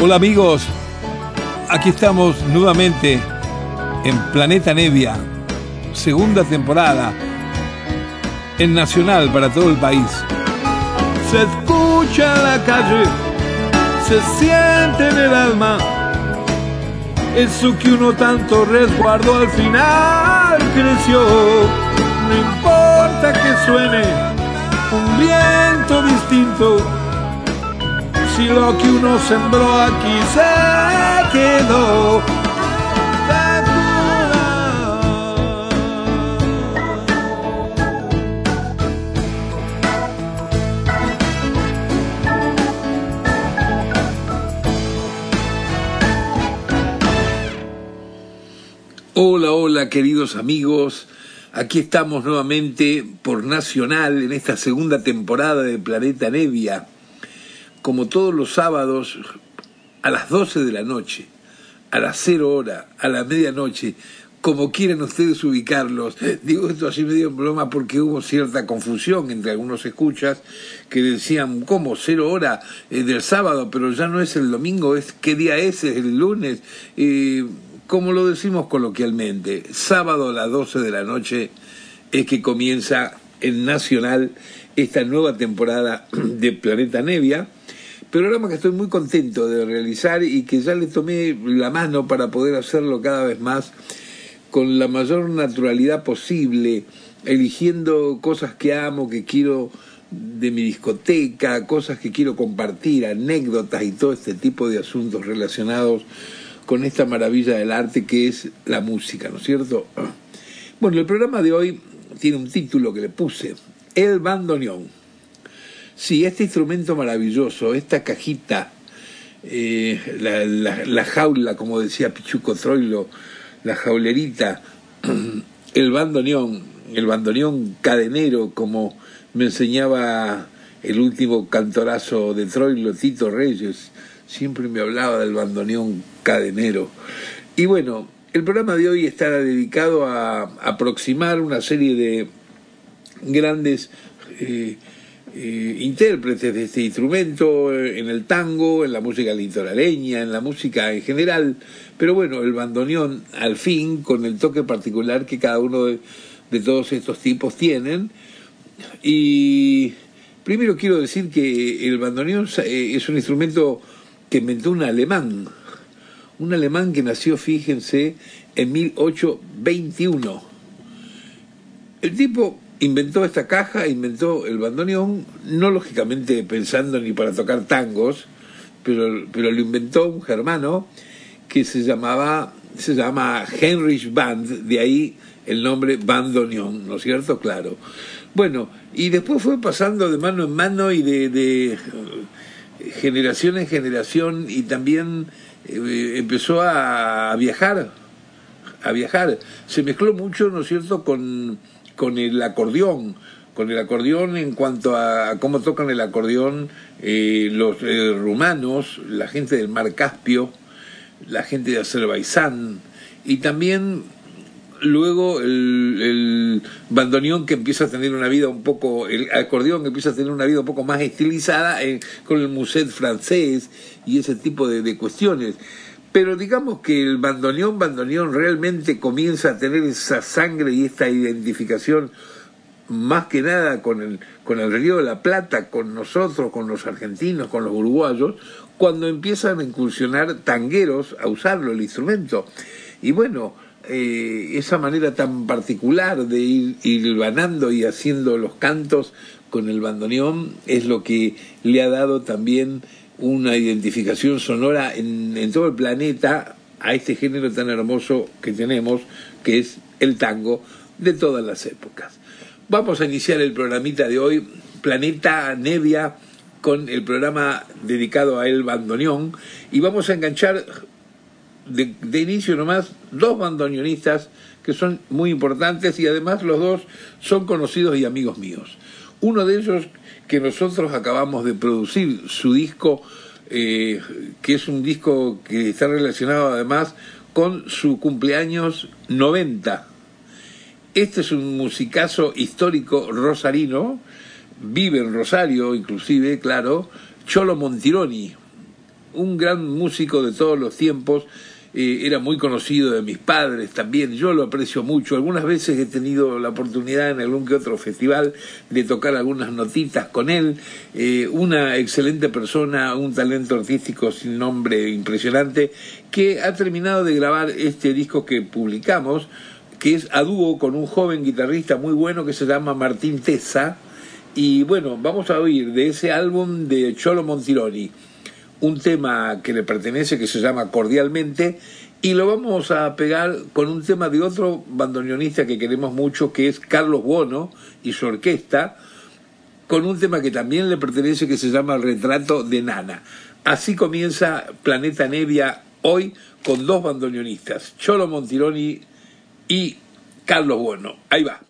Hola amigos, aquí estamos nuevamente en Planeta Nevia, segunda temporada, en Nacional para todo el país. Se escucha en la calle, se siente en el alma, eso que uno tanto resguardó al final creció. No importa que suene un viento distinto si lo que uno sembró aquí se quedó. Hola, hola queridos amigos, aquí estamos nuevamente por Nacional en esta segunda temporada de Planeta Nevia como todos los sábados, a las 12 de la noche, a las 0 hora, a la medianoche, como quieran ustedes ubicarlos. Digo esto así medio en broma porque hubo cierta confusión entre algunos escuchas que decían, ¿cómo? Cero hora eh, del sábado, pero ya no es el domingo, es qué día es, es el lunes. Eh, como lo decimos coloquialmente, sábado a las 12 de la noche es que comienza en Nacional esta nueva temporada de Planeta Nevia programa que estoy muy contento de realizar y que ya le tomé la mano para poder hacerlo cada vez más con la mayor naturalidad posible, eligiendo cosas que amo, que quiero de mi discoteca, cosas que quiero compartir, anécdotas y todo este tipo de asuntos relacionados con esta maravilla del arte que es la música, ¿no es cierto? Bueno, el programa de hoy tiene un título que le puse, El bandoneón. Sí, este instrumento maravilloso, esta cajita, eh, la, jaula, como decía Pichuco Troilo, la jaulerita, el bandoneón, el bandoneón cadenero, como me enseñaba el último cantorazo de Troilo, Tito Reyes, siempre me hablaba del bandoneón cadenero. Y bueno, el programa de hoy está dedicado a aproximar una serie de grandes eh, eh, intérpretes de este instrumento eh, en el tango, en la música litoraleña, en la música en general, pero bueno, el bandoneón al fin, con el toque particular que cada uno de, todos estos tipos tienen. Y primero quiero decir que el bandoneón eh, es un instrumento que inventó un alemán, un alemán que nació, fíjense, en 1821. El tipo inventó esta caja, inventó el bandoneón, no lógicamente pensando ni para tocar tangos, pero, pero lo inventó un germano que se llamaba, se llama Heinrich Band, de ahí el nombre bandoneón, ¿no es cierto? Claro. Bueno, y después fue pasando de mano en mano y de, generación en generación y también eh, empezó a viajar, a viajar. Se mezcló mucho, ¿no es cierto?, con con el acordeón, con el acordeón en cuanto a cómo tocan el acordeón eh, los eh, rumanos, la gente del Mar Caspio, la gente de Azerbaiyán y también luego el, bandoneón que empieza a tener una vida un poco, el acordeón empieza a tener una vida un poco más estilizada eh, con el muset francés y ese tipo de cuestiones. Pero digamos que el bandoneón, bandoneón realmente comienza a tener esa sangre y esta identificación más que nada con el, con el Río de la Plata, con nosotros, con los argentinos, con los uruguayos, cuando empiezan a incursionar tangueros a usarlo, el instrumento. Y bueno, eh, esa manera tan particular de ir, ir y haciendo los cantos con el bandoneón es lo que le ha dado también una identificación sonora en, todo el planeta a este género tan hermoso que tenemos, que es el tango de todas las épocas. Vamos a iniciar el programita de hoy, Planeta Nevia, con el programa dedicado a el bandoneón, y vamos a enganchar de, de inicio nomás dos bandoneonistas que son muy importantes y además los dos son conocidos y amigos míos. Uno de ellos que nosotros acabamos de producir su disco, eh, que es un disco que está relacionado además con su cumpleaños 90. Este es un musicazo histórico rosarino, vive en Rosario inclusive, claro, Cholo Montironi. un gran músico de todos los tiempos, era muy conocido de mis padres también, yo lo aprecio mucho, algunas veces he tenido la oportunidad en algún que otro festival de tocar algunas notitas con él, eh, una excelente persona, un talento artístico sin nombre impresionante, que ha terminado de grabar este disco que publicamos, que es a dúo con un joven guitarrista muy bueno que se llama Martín Tessa, y bueno, vamos a oír de ese álbum de Cholo Montironi un tema que le pertenece que se llama Cordialmente y lo vamos a pegar con un tema de otro bandoneonista que queremos mucho que es Carlos Bono y su orquesta con un tema que también le pertenece que se llama Retrato de Nana. Así comienza Planeta Nevia hoy con dos bandoneonistas, Cholo Montironi y Carlos Bono. Ahí va.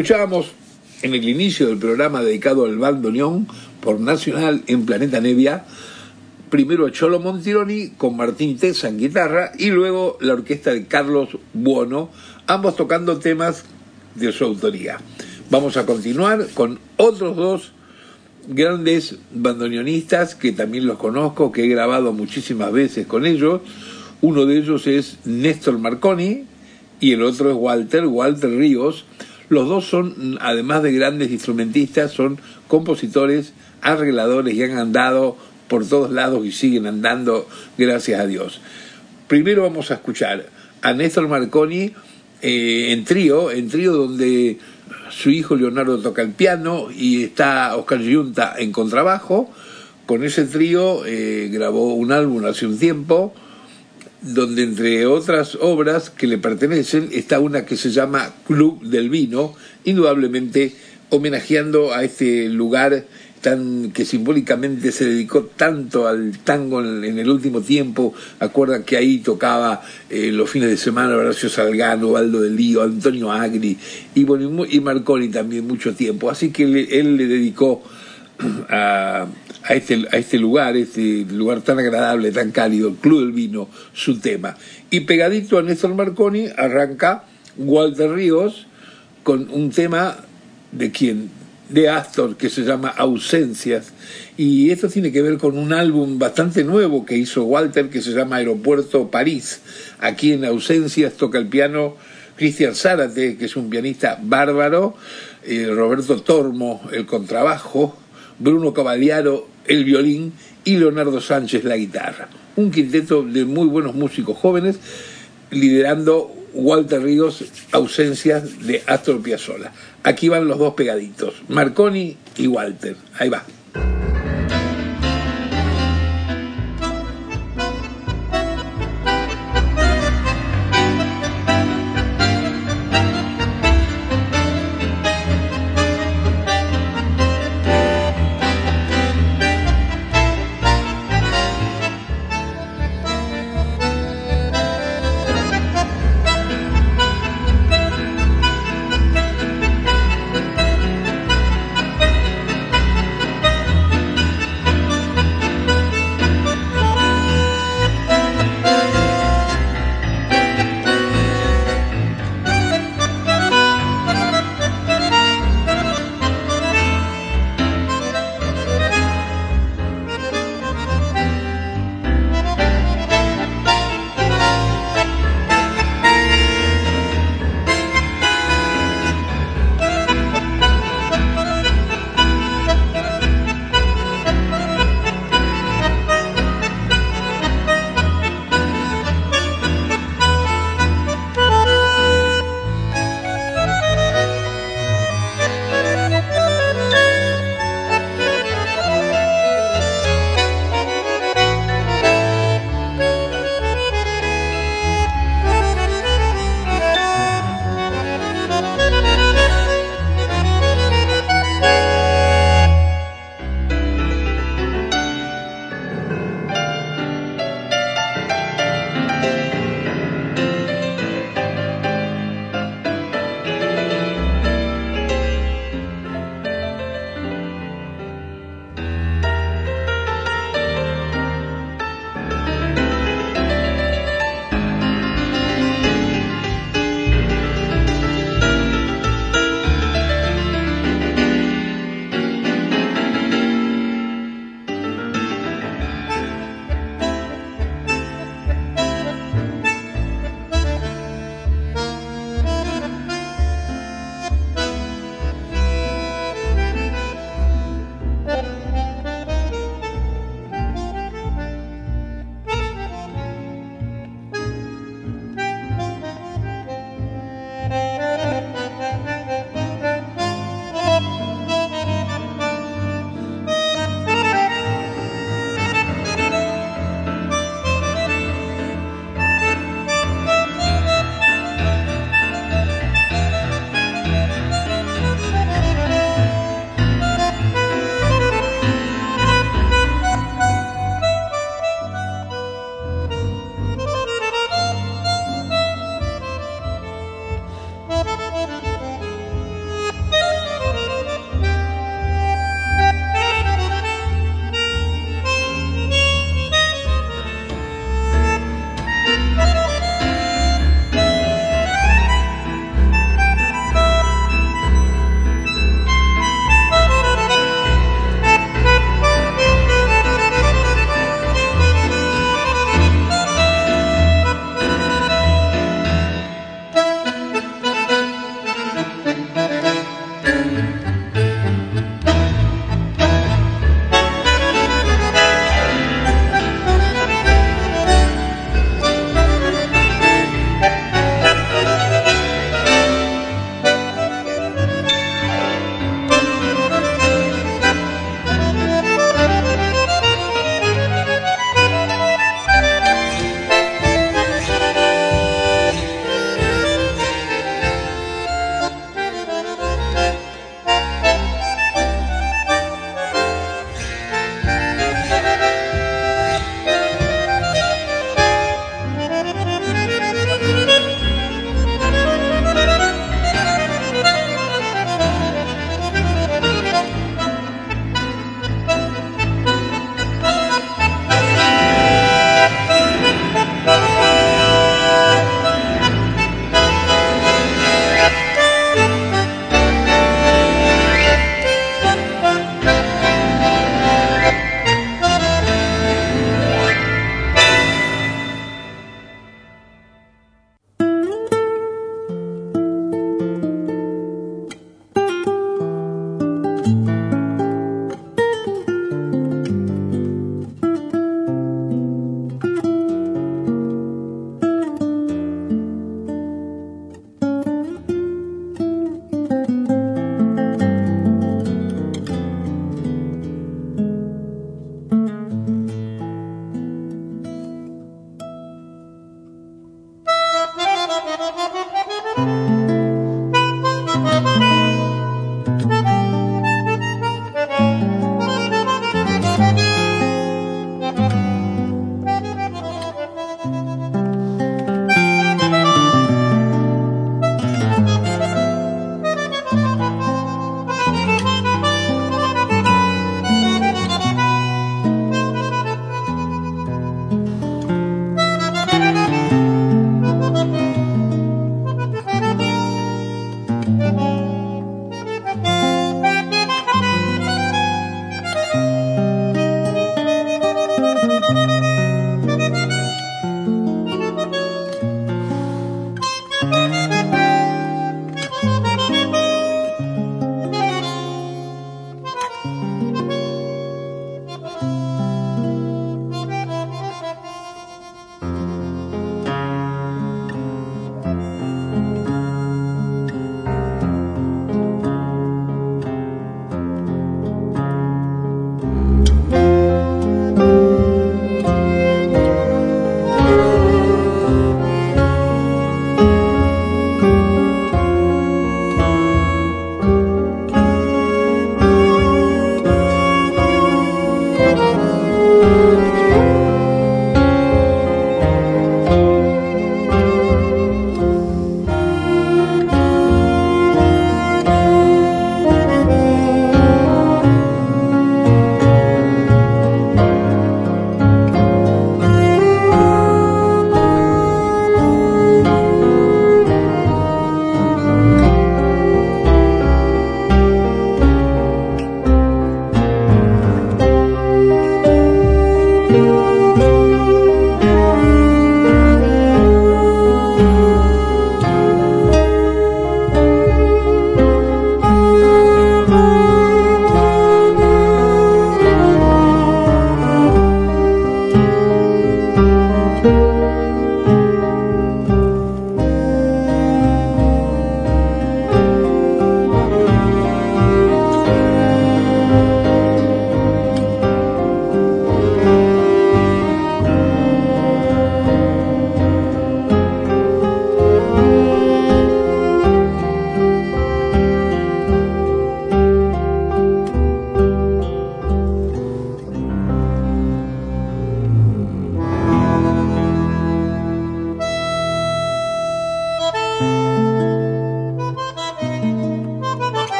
Escuchábamos en el inicio del programa dedicado al bandoneón por Nacional en Planeta Nevia, primero a Cholo Montironi con Martín Tesa en guitarra y luego la orquesta de Carlos Buono, ambos tocando temas de su autoría. Vamos a continuar con otros dos grandes bandoneonistas que también los conozco, que he grabado muchísimas veces con ellos. Uno de ellos es Néstor Marconi y el otro es Walter, Walter Ríos. Los dos son, además de grandes instrumentistas, son compositores, arregladores y han andado por todos lados y siguen andando, gracias a Dios. Primero vamos a escuchar a Néstor Marconi eh, en trío, en trío donde su hijo Leonardo toca el piano y está Oscar Giunta en contrabajo. Con ese trío eh, grabó un álbum hace un tiempo, donde entre otras obras que le pertenecen está una que se llama Club del Vino, indudablemente homenajeando a este lugar tan que simbólicamente se dedicó tanto al tango en, el último tiempo. Acuerdan que ahí tocaba eh, los fines de semana Horacio Salgano, Aldo del Lío, Antonio Agri y, bueno, y Marconi también mucho tiempo. Así que él le dedicó a, a, este, a este lugar, este lugar tan agradable, tan cálido, el Club del Vino, su tema. Y pegadito a Néstor Marconi arranca Walter Ríos con un tema de quien de Astor que se llama Ausencias y esto tiene que ver con un álbum bastante nuevo que hizo Walter que se llama Aeropuerto París. Aquí en Ausencias toca el piano Cristian Zárate, que es un pianista bárbaro, eh, Roberto Tormo el contrabajo, Bruno Cavaliaro el violín y Leonardo Sánchez la guitarra. Un quinteto de muy buenos músicos jóvenes liderando Walter Ríos, ausencias de Astor Piazzolla. Aquí van los dos pegaditos, Marconi y Walter. Ahí va.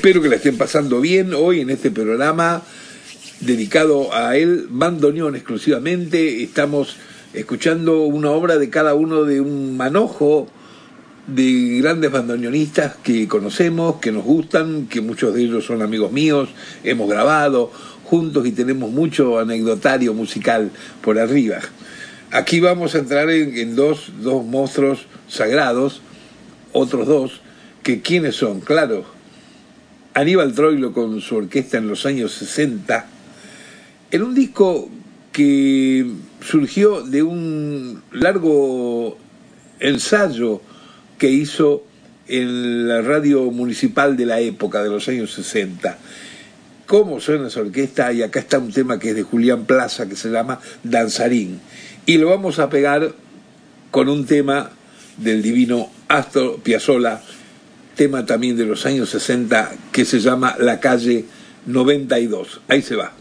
Espero que la estén pasando bien hoy en este programa dedicado a él, bandoneón exclusivamente. Estamos escuchando una obra de cada uno de un manojo de grandes bandoneonistas que conocemos, que nos gustan, que muchos de ellos son amigos míos, hemos grabado juntos y tenemos mucho anecdotario musical por arriba. Aquí vamos a entrar en, dos, dos monstruos sagrados, otros dos, que quiénes son, claro, Aníbal Troilo con su orquesta en los años 60, en un disco que surgió de un largo ensayo que hizo en la radio municipal de la época, de los años 60. ¿Cómo suena esa orquesta? Y acá está un tema que es de Julián Plaza, que se llama Danzarín. Y lo vamos a pegar con un tema del divino Astor Piazzolla, tema también de los años 60, que se llama La calle 92. Ahí se va.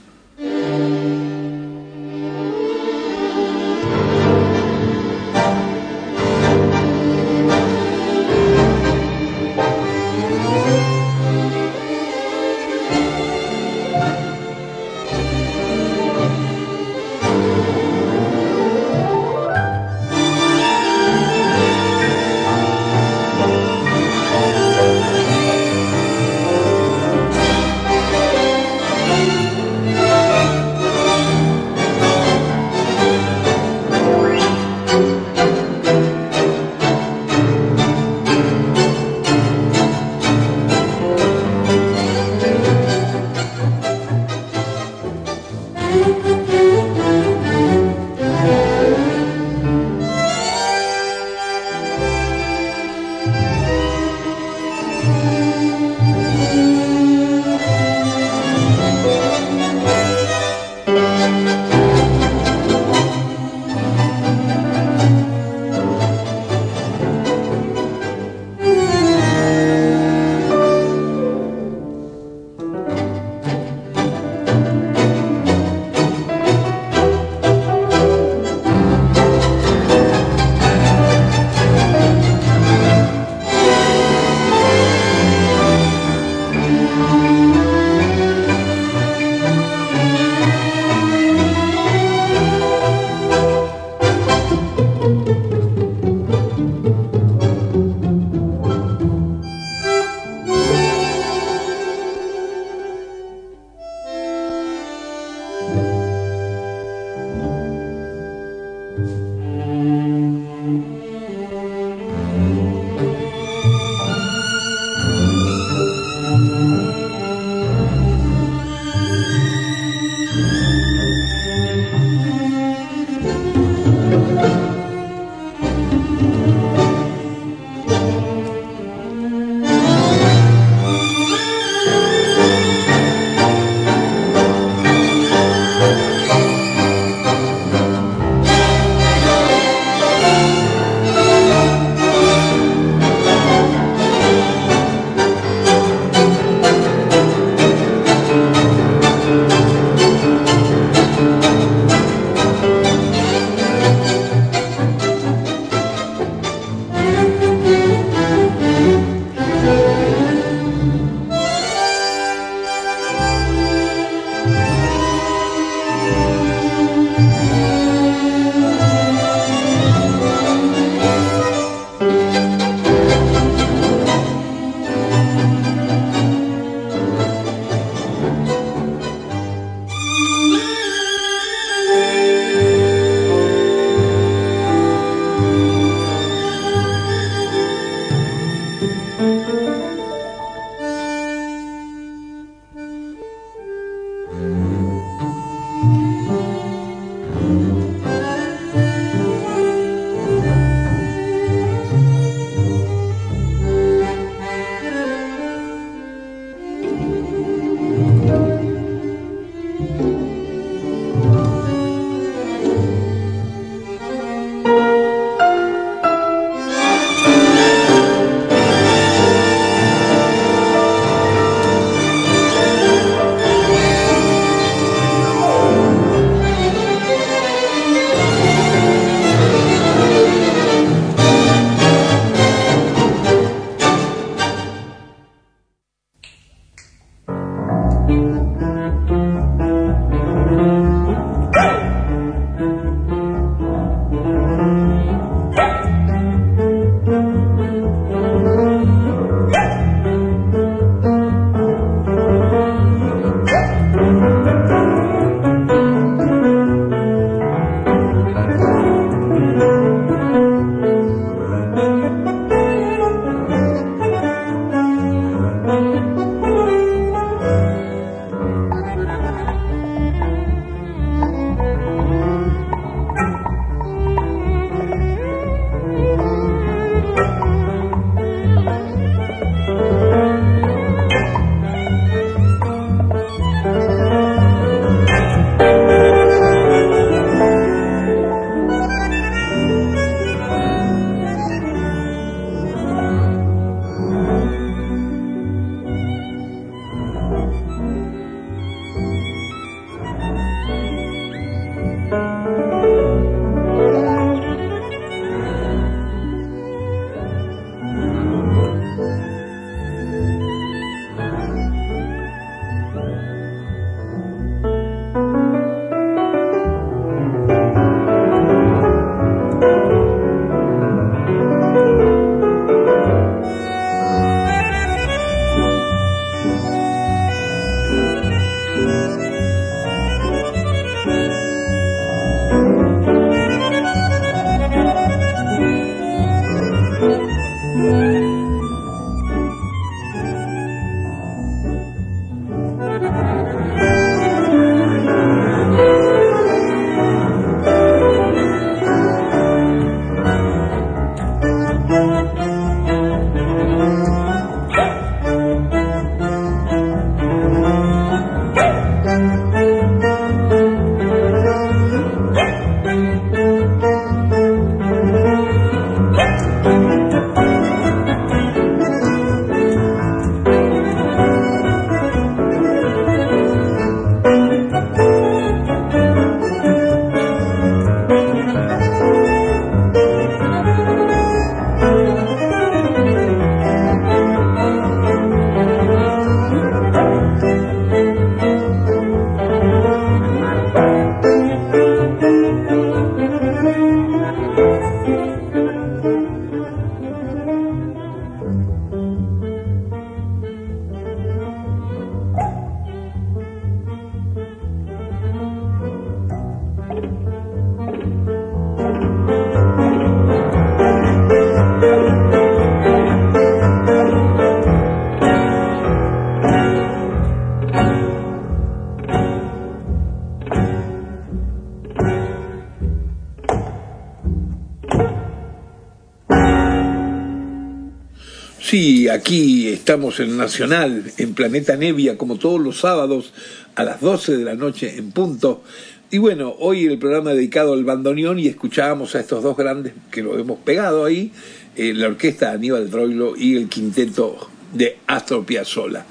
Aquí estamos en Nacional, en Planeta Nevia, como todos los sábados a las 12 de la noche en punto. Y bueno, hoy el programa dedicado al bandoneón y escuchábamos a estos dos grandes que lo hemos pegado ahí, eh, la orquesta Aníbal Troilo y el quinteto de Astor Piazzolla.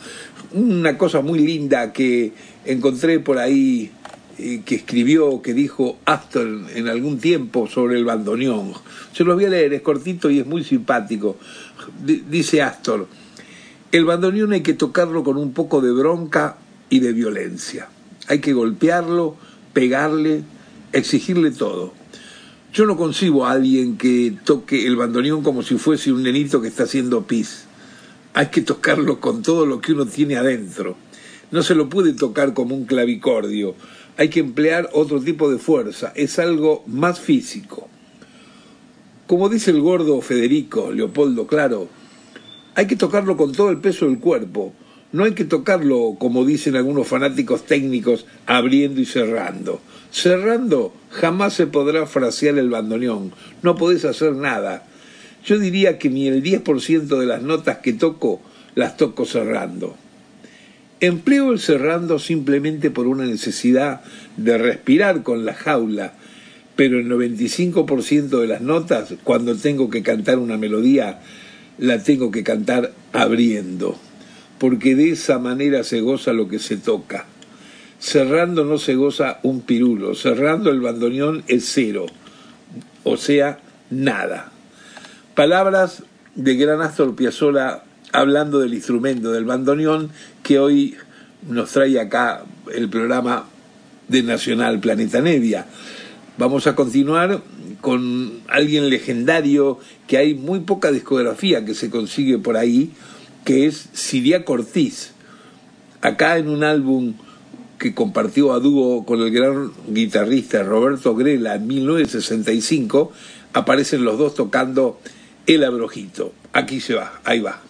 Una cosa muy linda que encontré por ahí eh, que escribió, que dijo Astor en algún tiempo sobre el bandoneón. Se lo voy a leer, es cortito y es muy simpático dice Astor, el bandoneón hay que tocarlo con un poco de bronca y de violencia. Hay que golpearlo, pegarle, exigirle todo. Yo no concibo a alguien que toque el bandoneón como si fuese un nenito que está haciendo pis. Hay que tocarlo con todo lo que uno tiene adentro. No se lo puede tocar como un clavicordio. Hay que emplear otro tipo de fuerza. Es algo más físico. Como dice el gordo Federico, Leopoldo Claro, hay que tocarlo con todo el peso del cuerpo. No hay que tocarlo, como dicen algunos fanáticos técnicos, abriendo y cerrando. Cerrando jamás se podrá frasear el bandoneón. No podés hacer nada. Yo diría que ni el 10% de las notas que toco las toco cerrando. Empleo el cerrando simplemente por una necesidad de respirar con la jaula pero el 95% de las notas, cuando tengo que cantar una melodía, la tengo que cantar abriendo, porque de esa manera se goza lo que se toca. Cerrando no se goza un pirulo, cerrando el bandoneón es cero, o sea, nada. Palabras de Gran Astor Piazzolla hablando del instrumento del bandoneón que hoy nos trae acá el programa de Nacional Planeta Nevia. Vamos a continuar con alguien legendario que hay muy poca discografía que se consigue por ahí, que es Siria Cortiz. Acá en un álbum que compartió a dúo con el gran guitarrista Roberto Grela en 1965, aparecen los dos tocando El Abrojito. Aquí se va, ahí va.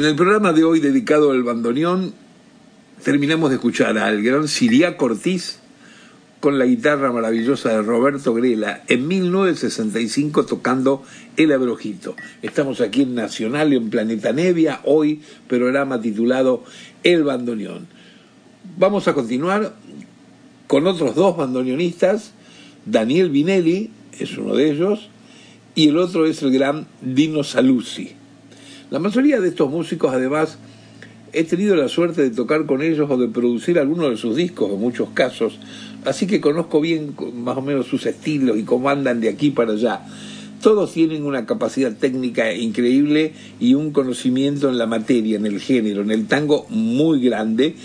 En el programa de hoy dedicado al bandoneón terminamos de escuchar al gran Siria Cortiz con la guitarra maravillosa de Roberto Grela en 1965 tocando El Abrojito. Estamos aquí en Nacional, en Planeta Nevia, hoy programa titulado El Bandoneón. Vamos a continuar con otros dos bandoneonistas, Daniel Vinelli es uno de ellos, y el otro es el gran Dino Saluzzi. La mayoría de estos músicos, además, he tenido la suerte de tocar con ellos o de producir algunos de sus discos, en muchos casos, así que conozco bien más o menos sus estilos y cómo andan de aquí para allá. Todos tienen una capacidad técnica increíble y un conocimiento en la materia, en el género, en el tango muy grande.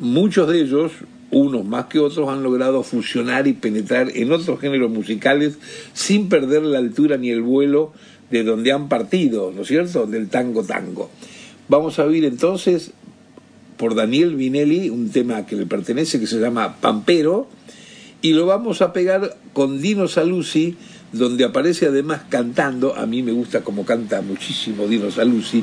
Muchos de ellos, unos más que otros, han logrado fusionar y penetrar en otros géneros musicales sin perder la altura ni el vuelo de donde han partido, ¿no es cierto?, del tango tango. Vamos a oír entonces por Daniel Vinelli un tema que le pertenece que se llama Pampero y lo vamos a pegar con Dino Saluzzi donde aparece además cantando, a mí me gusta como canta muchísimo Dino Saluzzi,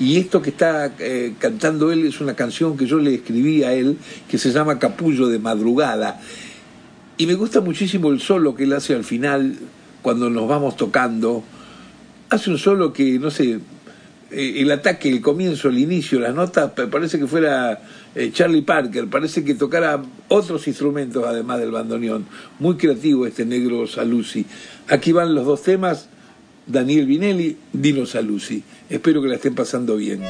y esto que está eh, cantando él es una canción que yo le escribí a él, que se llama Capullo de Madrugada, y me gusta muchísimo el solo que él hace al final, cuando nos vamos tocando, hace un solo que, no sé, eh, el ataque, el comienzo, el inicio, las notas, parece que fuera eh, Charlie Parker, parece que tocara otros instrumentos además del bandoneón. Muy creativo este negro Saluzzi. Aquí van los dos temas, Daniel Vinelli, Dino Saluzzi. Espero que la estén pasando bien.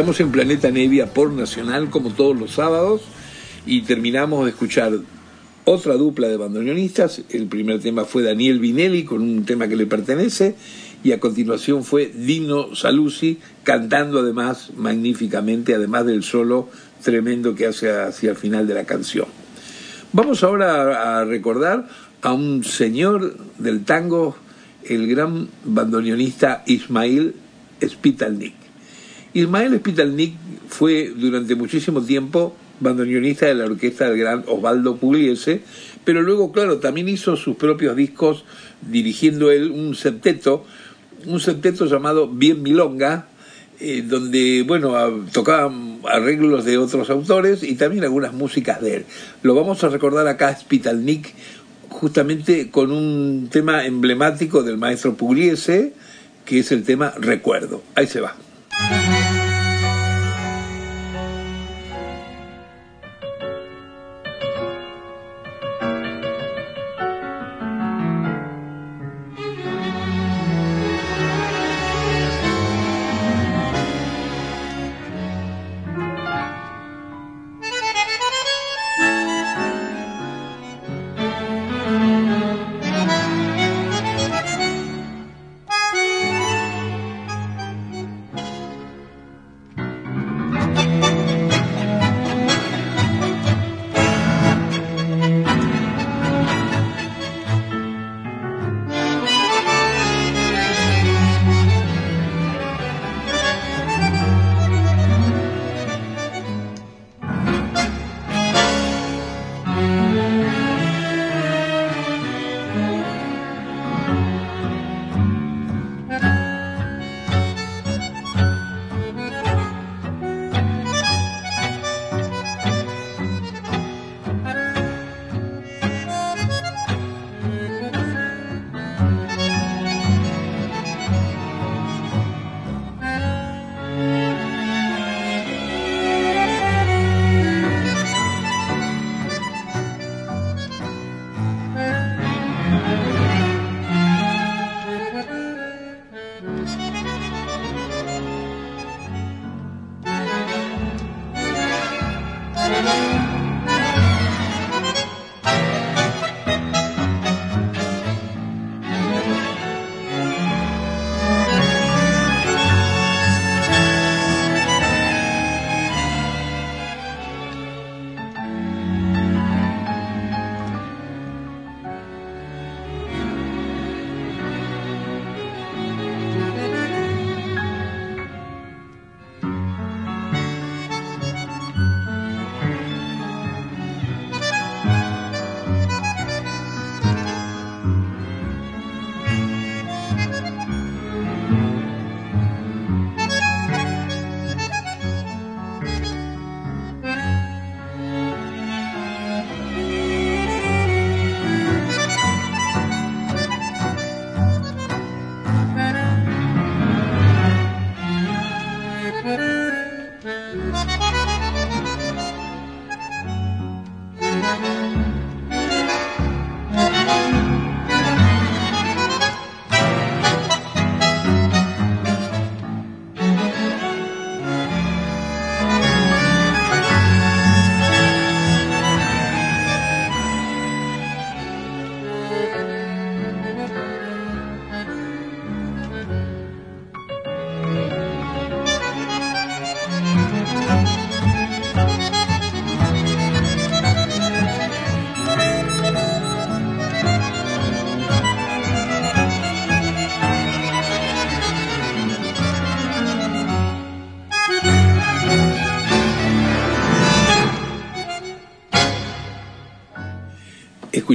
Estamos en Planeta Nevia por Nacional como todos los sábados y terminamos de escuchar otra dupla de bandoneonistas. El primer tema fue Daniel Vinelli con un tema que le pertenece y a continuación fue Dino Saluzzi cantando además magníficamente, además del solo tremendo que hace hacia el final de la canción. Vamos ahora a recordar a un señor del tango, el gran bandoneonista Ismail Spitalnik. Ismael Spitalnik fue durante muchísimo tiempo bandoneonista de la orquesta del gran Osvaldo Pugliese, pero luego, claro, también hizo sus propios discos dirigiendo él un septeto, un septeto llamado Bien Milonga, eh, donde, bueno, tocaba arreglos de otros autores y también algunas músicas de él. Lo vamos a recordar acá Spitalnik justamente con un tema emblemático del maestro Pugliese, que es el tema Recuerdo. Ahí se va.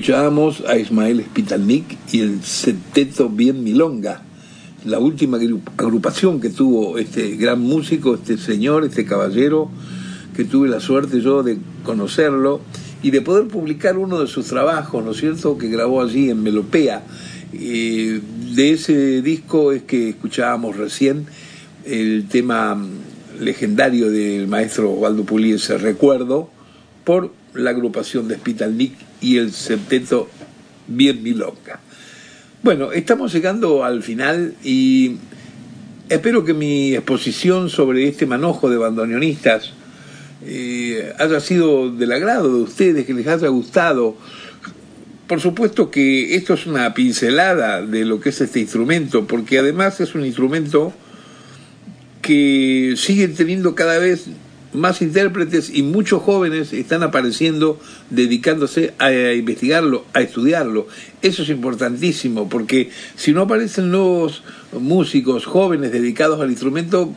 Escuchábamos a Ismael Spitalnik y el Seteto Bien Milonga, la última agrupación que tuvo este gran músico, este señor, este caballero, que tuve la suerte yo de conocerlo y de poder publicar uno de sus trabajos, ¿no es cierto?, que grabó allí en Melopea. de ese disco es que escuchábamos recién el tema legendario del maestro Osvaldo Puliese, Recuerdo, por la agrupación de Spitalnik y el septeto Bien Milonga. Bueno, estamos llegando al final y espero que mi exposición sobre este manojo de bandoneonistas eh, haya sido del agrado de ustedes, que les haya gustado. Por supuesto que esto es una pincelada de lo que es este instrumento, porque además es un instrumento que sigue teniendo cada vez más intérpretes y muchos jóvenes están apareciendo dedicándose a, investigarlo, a estudiarlo. Eso es importantísimo porque si no aparecen nuevos músicos jóvenes dedicados al instrumento,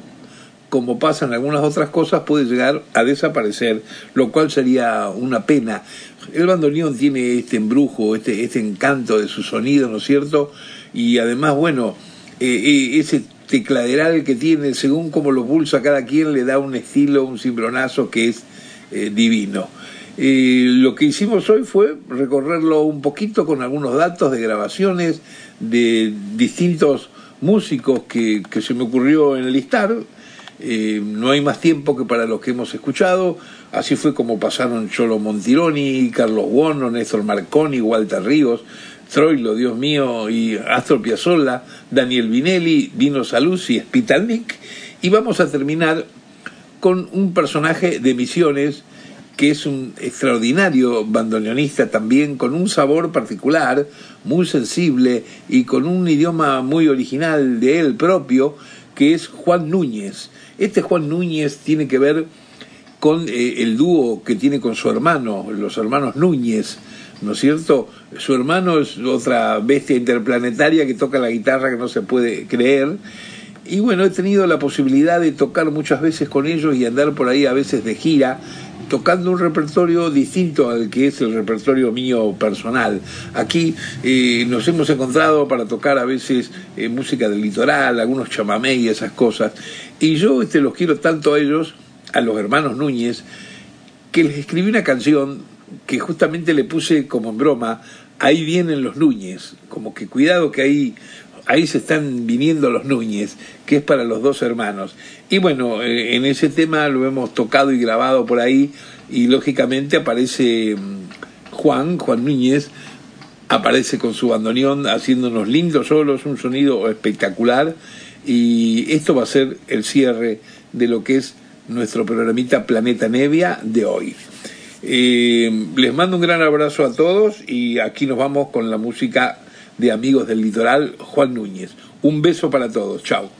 como pasa en algunas otras cosas, puede llegar a desaparecer, lo cual sería una pena. El bandoneón tiene este embrujo, este, este encanto de su sonido, ¿no es cierto? Y además, bueno, eh, eh, ese tecladeral que tiene, según como lo pulsa cada quien, le da un estilo, un cimbronazo que es eh, divino. lo que hicimos hoy fue recorrerlo un poquito con algunos datos de grabaciones de distintos músicos que, que se me ocurrió en el listar. Eh, no hay más tiempo que para los que hemos escuchado. Así fue como pasaron Cholo Montironi, Carlos Buono, Néstor Marconi, Walter Ríos, Troilo, Dios mío, y Astor Piazzolla, Daniel Vinelli, Dino y Spitalnik. Y vamos a terminar con un personaje de Misiones que es un extraordinario bandoneonista también, con un sabor particular, muy sensible y con un idioma muy original de él propio, que es Juan Núñez. Este Juan Núñez tiene que ver con eh, el dúo que tiene con su hermano, los hermanos Núñez, ¿no es cierto? Su hermano es otra bestia interplanetaria que toca la guitarra que no se puede creer. Y bueno, he tenido la posibilidad de tocar muchas veces con ellos y andar por ahí a veces de gira, tocando un repertorio distinto al que es el repertorio mío personal. Aquí eh, nos hemos encontrado para tocar a veces eh, música del litoral, algunos chamamé y esas cosas. Y yo este, los quiero tanto a ellos, a los hermanos Núñez, que les escribí una canción que justamente le puse como en broma, ahí vienen los Núñez, como que cuidado que ahí, ahí se están viniendo los Núñez, que es para los dos hermanos. Y bueno, eh, en ese tema lo hemos tocado y grabado por ahí, y lógicamente aparece mm, Juan, Juan Núñez, aparece con su bandoneón haciéndonos lindos solos, un sonido espectacular, y esto va a ser el cierre de lo que es nuestro programita Planeta Nevia de hoy. Eh, les mando un gran abrazo a todos y aquí nos vamos con la música de Amigos del Litoral, Juan Núñez. Un beso para todos, chao.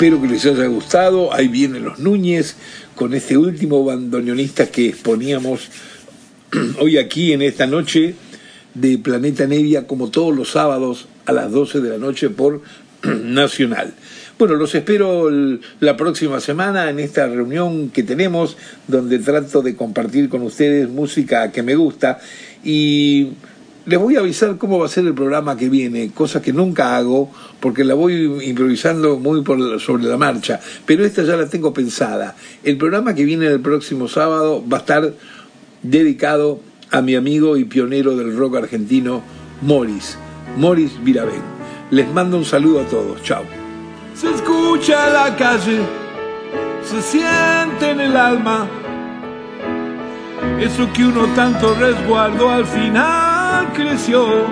Espero que les haya gustado. Ahí vienen los Núñez con este último bandoneonista que exponíamos hoy aquí en esta noche de Planeta Nevia, como todos los sábados a las 12 de la noche por Nacional. Bueno, los espero la próxima semana en esta reunión que tenemos, donde trato de compartir con ustedes música que me gusta y les voy a avisar cómo va a ser el programa que viene, cosa que nunca hago porque la voy improvisando muy por, sobre la marcha, pero esta ya la tengo pensada. El programa que viene el próximo sábado va a estar dedicado a mi amigo y pionero del rock argentino, Morris, Morris Virabén. Les mando un saludo a todos, chao. Se escucha la calle, se siente en el alma, eso que uno tanto resguardó al final creció.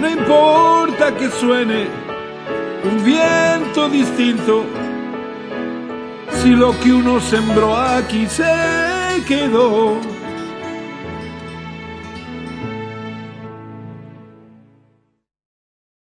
No importa que suene un viento distinto, si lo que uno sembró aquí se quedó.